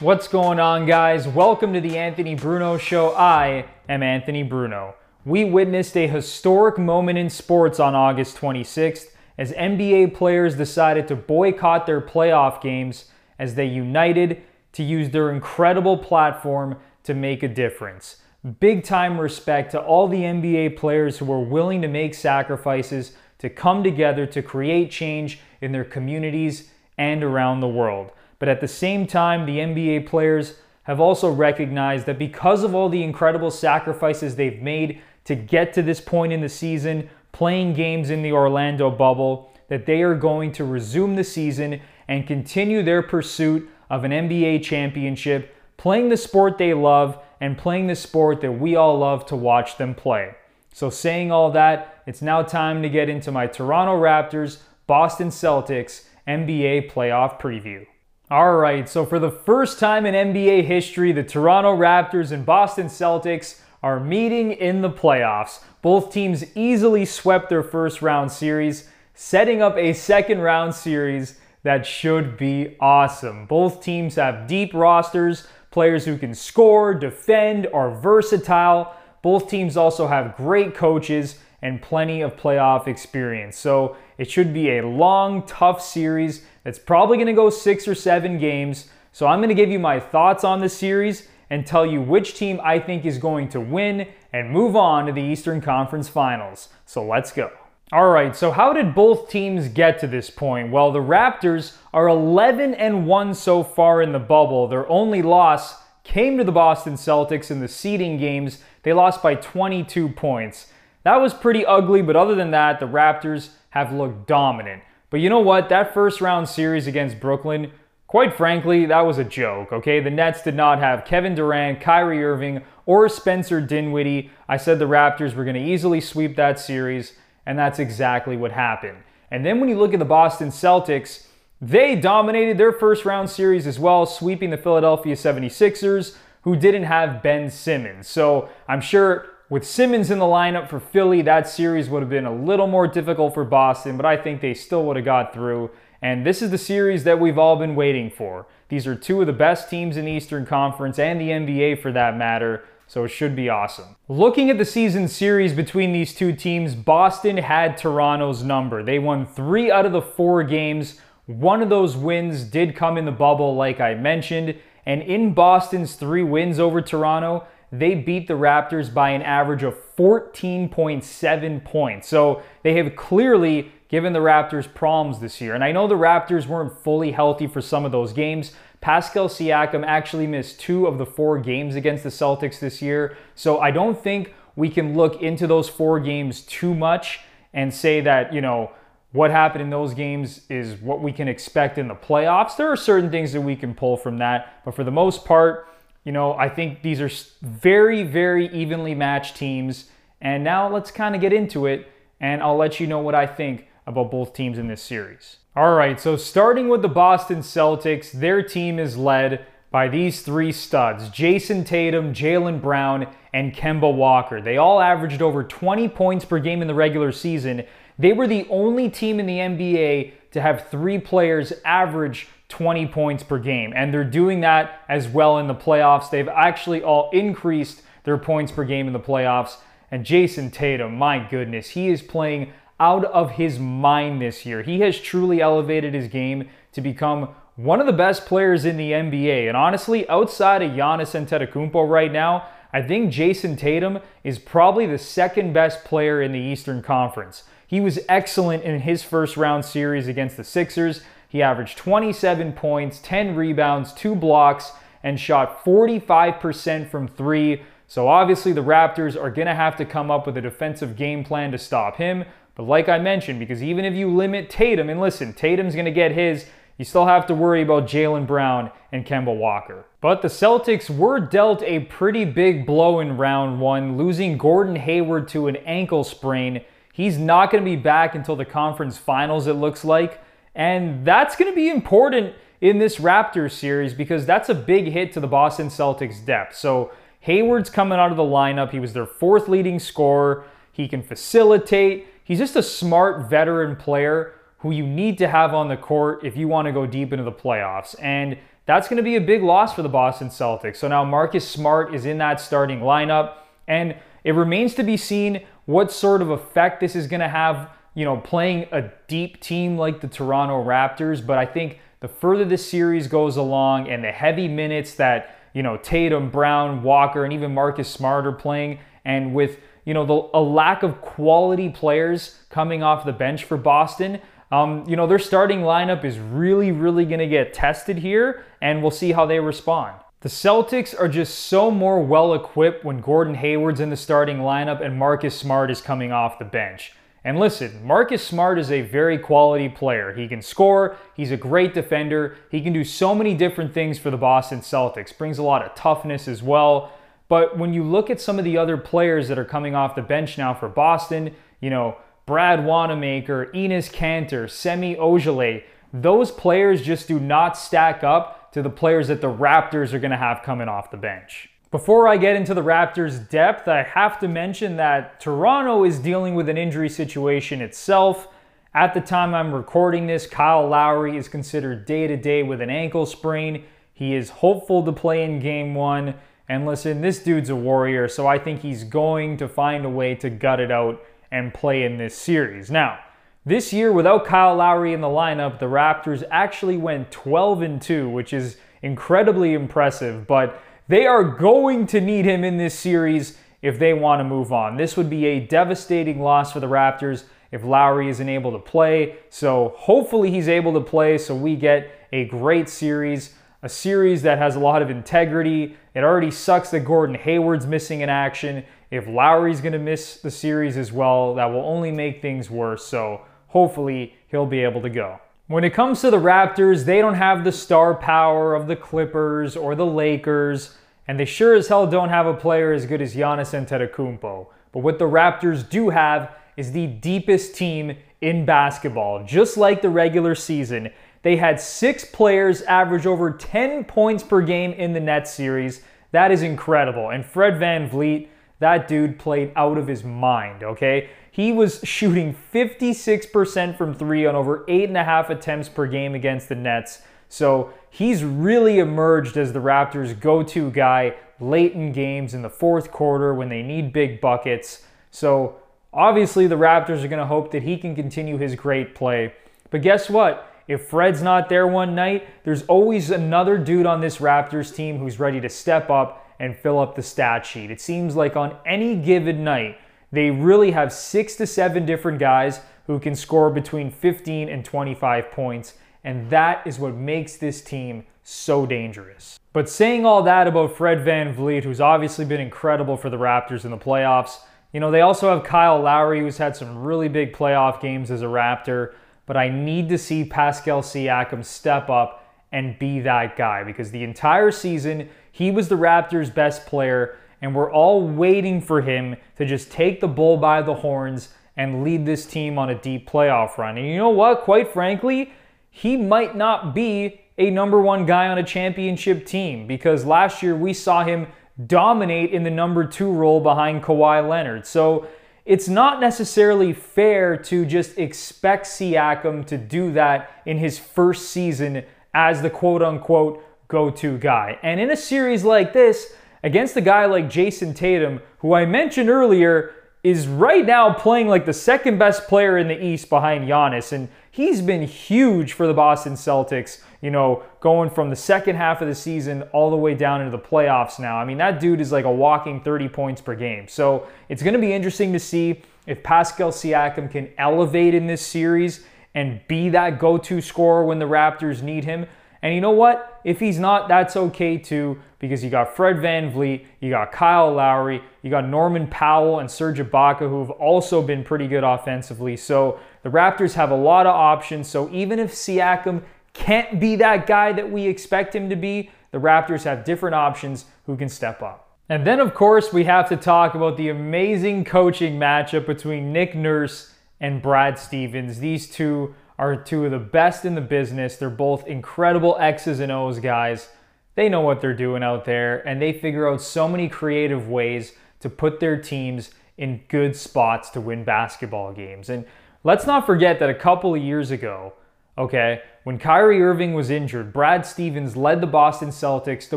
What's going on, guys? Welcome to the Anthony Bruno Show. I am Anthony Bruno. We witnessed a historic moment in sports on August 26th as NBA players decided to boycott their playoff games as they united to use their incredible platform to make a difference. Big time respect to all the NBA players who were willing to make sacrifices to come together to create change in their communities and around the world. But at the same time, the NBA players have also recognized that because of all the incredible sacrifices they've made to get to this point in the season, playing games in the Orlando bubble, that they are going to resume the season and continue their pursuit of an NBA championship, playing the sport they love and playing the sport that we all love to watch them play. So, saying all that, it's now time to get into my Toronto Raptors, Boston Celtics NBA playoff preview. All right, so for the first time in NBA history, the Toronto Raptors and Boston Celtics are meeting in the playoffs. Both teams easily swept their first round series, setting up a second round series that should be awesome. Both teams have deep rosters, players who can score, defend, are versatile. Both teams also have great coaches and plenty of playoff experience. So it should be a long, tough series that's probably going to go six or seven games. So I'm going to give you my thoughts on the series and tell you which team I think is going to win and move on to the Eastern Conference Finals. So let's go. All right, so how did both teams get to this point? Well, the Raptors are 11 and 1 so far in the bubble. Their only loss came to the Boston Celtics in the seeding games. They lost by 22 points. That was pretty ugly, but other than that, the Raptors have looked dominant. But you know what? That first round series against Brooklyn, quite frankly, that was a joke, okay? The Nets did not have Kevin Durant, Kyrie Irving, or Spencer Dinwiddie. I said the Raptors were going to easily sweep that series, and that's exactly what happened. And then when you look at the Boston Celtics, they dominated their first round series as well, sweeping the Philadelphia 76ers, who didn't have Ben Simmons. So I'm sure with Simmons in the lineup for Philly, that series would have been a little more difficult for Boston, but I think they still would have got through. And this is the series that we've all been waiting for. These are two of the best teams in the Eastern Conference and the NBA for that matter, so it should be awesome. Looking at the season series between these two teams, Boston had Toronto's number. They won three out of the four games. One of those wins did come in the bubble, like I mentioned. And in Boston's three wins over Toronto, they beat the Raptors by an average of 14.7 points. So they have clearly given the Raptors problems this year. And I know the Raptors weren't fully healthy for some of those games. Pascal Siakam actually missed two of the four games against the Celtics this year. So I don't think we can look into those four games too much and say that, you know, what happened in those games is what we can expect in the playoffs. There are certain things that we can pull from that, but for the most part, you know, I think these are very, very evenly matched teams. And now let's kind of get into it, and I'll let you know what I think about both teams in this series. All right, so starting with the Boston Celtics, their team is led by these three studs Jayson Tatum, Jaylen Brown, and Kemba Walker. They all averaged over 20 points per game in the regular season. They were the only team in the NBA to have three players average 20 points per game. And they're doing that as well in the playoffs. They've actually all increased their points per game in the playoffs. And Jayson Tatum, my goodness, he is playing out of his mind this year. He has truly elevated his game to become one of the best players in the NBA. And honestly, outside of Giannis Antetokounmpo right now, I think Jayson Tatum is probably the second best player in the Eastern Conference. He was excellent in his first round series against the Sixers. He averaged 27 points, 10 rebounds, 2 blocks, and shot 45% from 3. So obviously the Raptors are going to have to come up with a defensive game plan to stop him. But like I mentioned, because even if you limit Tatum, and listen, Tatum's going to get his, you still have to worry about Jaylen Brown and Kemba Walker. But the Celtics were dealt a pretty big blow in round one, losing Gordon Hayward to an ankle sprain. He's not going to be back until the conference finals, it looks like. And that's going to be important in this Raptors series because that's a big hit to the Boston Celtics depth. So Hayward's coming out of the lineup. He was their fourth leading scorer. He can facilitate. He's just a smart veteran player who you need to have on the court if you want to go deep into the playoffs. And that's going to be a big loss for the Boston Celtics. So now Marcus Smart is in that starting lineup, and it remains to be seen what sort of effect this is going to have, you know, playing a deep team like the Toronto Raptors. But I think the further this series goes along and the heavy minutes that, you know, Tatum, Brown, Walker, and even Marcus Smart are playing, and with, you know, the, a lack of quality players coming off the bench for Boston, um, you know, their starting lineup is really, really going to get tested here, and we'll see how they respond. The Celtics are just so more well equipped when Gordon Hayward's in the starting lineup and Marcus Smart is coming off the bench. And listen, Marcus Smart is a very quality player. He can score, he's a great defender, he can do so many different things for the Boston Celtics, brings a lot of toughness as well. But when you look at some of the other players that are coming off the bench now for Boston, you know, Brad Wanamaker, Enes Kanter, Semi Ojeleye, those players just do not stack up to the players that the Raptors are going to have coming off the bench. Before I get into the Raptors' depth, I have to mention that Toronto is dealing with an injury situation itself. At the time I'm recording this, Kyle Lowry is considered day to day with an ankle sprain. He is hopeful to play in game one. And listen, this dude's a warrior, so I think he's going to find a way to gut it out and play in this series. Now, this year, without Kyle Lowry in the lineup, the Raptors actually went 12 and 2, which is incredibly impressive, but they are going to need him in this series if they want to move on. This would be a devastating loss for the Raptors if Lowry isn't able to play. So hopefully he's able to play so we get a great series, a series that has a lot of integrity. It already sucks that Gordon Hayward's missing in action. If Lowry's going to miss the series as well, that will only make things worse. So hopefully he'll be able to go. When it comes to the Raptors, they don't have the star power of the Clippers or the Lakers, and they sure as hell don't have a player as good as Giannis Antetokounmpo. But what the Raptors do have is the deepest team in basketball. Just like the regular season, they had six players average over 10 points per game in the Nets series. That is incredible. And Fred Van VanVleet that dude played out of his mind, okay? He was shooting 56% from three on over eight and a half attempts per game against the Nets. So he's really emerged as the Raptors' go to guy late in games in the fourth quarter when they need big buckets. So obviously, the Raptors are going to hope that he can continue his great play. But guess what? If Fred's not there one night, there's always another dude on this Raptors team who's ready to step up and fill up the stat sheet. It seems like on any given night, they really have six to seven different guys who can score between 15 and 25 points, and that is what makes this team so dangerous. But saying all that about Fred VanVleet, who's obviously been incredible for the Raptors in the playoffs, you know, they also have Kyle Lowry, who's had some really big playoff games as a Raptor, but I need to see Pascal Siakam step up and be that guy because the entire season he was the Raptors' best player, and we're all waiting for him to just take the bull by the horns and lead this team on a deep playoff run. And you know what? Quite frankly, he might not be a number one guy on a championship team because last year we saw him dominate in the number two role behind Kawhi Leonard. So it's not necessarily fair to just expect Siakam to do that in his first season as the quote unquote go to guy. And in a series like this, against a guy like Jayson Tatum, who I mentioned earlier is right now playing like the second best player in the East behind Giannis. And he's been huge for the Boston Celtics, you know, going from the second half of the season all the way down into the playoffs now. I mean, that dude is like a walking 30 points per game. So it's going to be interesting to see if Pascal Siakam can elevate in this series and be that go to scorer when the Raptors need him. And you know what? If he's not, that's okay too, because you got Fred Van VanVleet, you got Kyle Lowry, you got Norman Powell and Serge Ibaka, who have also been pretty good offensively. So the Raptors have a lot of options. So even if Siakam can't be that guy that we expect him to be, the Raptors have different options who can step up. And then, of course, we have to talk about the amazing coaching matchup between Nick Nurse and Brad Stevens. These two are two of the best in the business. They're both incredible X's and O's guys. They know what they're doing out there, and they figure out so many creative ways to put their teams in good spots to win basketball games. And let's not forget that a couple of years ago, okay, when Kyrie Irving was injured, Brad Stevens led the Boston Celtics to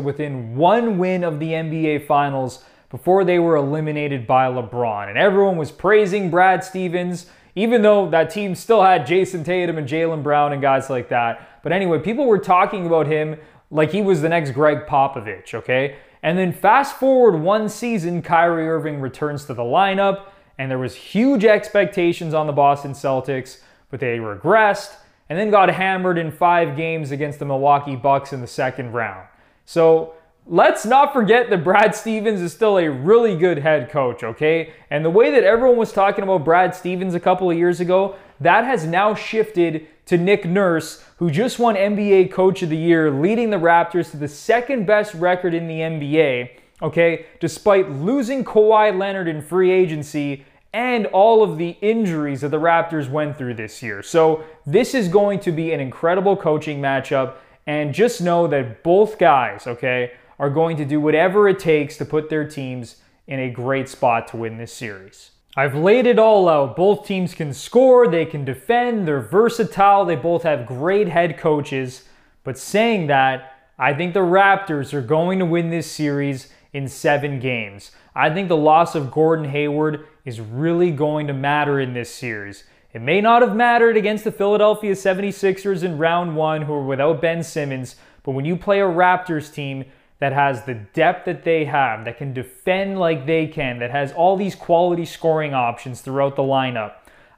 within one win of the NBA Finals before they were eliminated by LeBron. And everyone was praising Brad Stevens, even though that team still had Jayson Tatum and Jaylen Brown and guys like that. But anyway, people were talking about him like he was the next Gregg Popovich, okay? And then fast forward one season, Kyrie Irving returns to the lineup, and there was huge expectations on the Boston Celtics, but they regressed and then got hammered in five games against the Milwaukee Bucks in the second round. So let's not forget that Brad Stevens is still a really good head coach, okay? And the way that everyone was talking about Brad Stevens a couple of years ago, that has now shifted to Nick Nurse, who just won NBA Coach of the Year, leading the Raptors to the second best record in the NBA, okay? Despite losing Kawhi Leonard in free agency and all of the injuries that the Raptors went through this year. So, this is going to be an incredible coaching matchup. And just know that both guys, okay, are going to do whatever it takes to put their teams in a great spot to win this series. I've laid it all out. Both teams can score, they can defend, they're versatile, they both have great head coaches. But saying that, I think the Raptors are going to win this series in seven games. I think the loss of Gordon Hayward is really going to matter in this series. It may not have mattered against the Philadelphia 76ers in round one, who are without Ben Simmons, but when you play a Raptors team that has the depth that they have, that can defend like they can, that has all these quality scoring options throughout the lineup,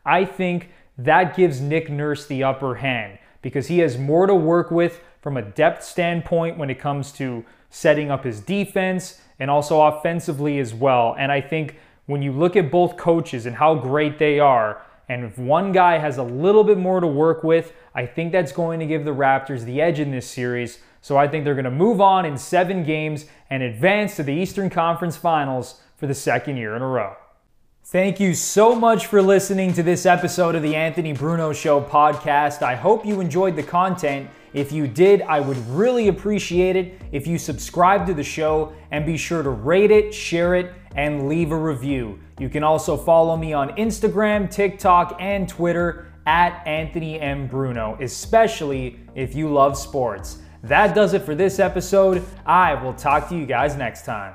I think that gives Nick Nurse the upper hand because he has more to work with from a depth standpoint when it comes to setting up his defense and also offensively as well. And I think when you look at both coaches and how great they are, and if one guy has a little bit more to work with, I think that's going to give the Raptors the edge in this series. So I think they're going to move on in seven games and advance to the Eastern Conference Finals for the second year in a row. Thank you so much for listening to this episode of the Anthony Bruno Show podcast. I hope you enjoyed the content. If you did, I would really appreciate it if you subscribe to the show and be sure to rate it, share it, and leave a review. You can also follow me on Instagram, TikTok, and Twitter at Anthony M. Bruno, especially if you love sports. That does it for this episode. I will talk to you guys next time.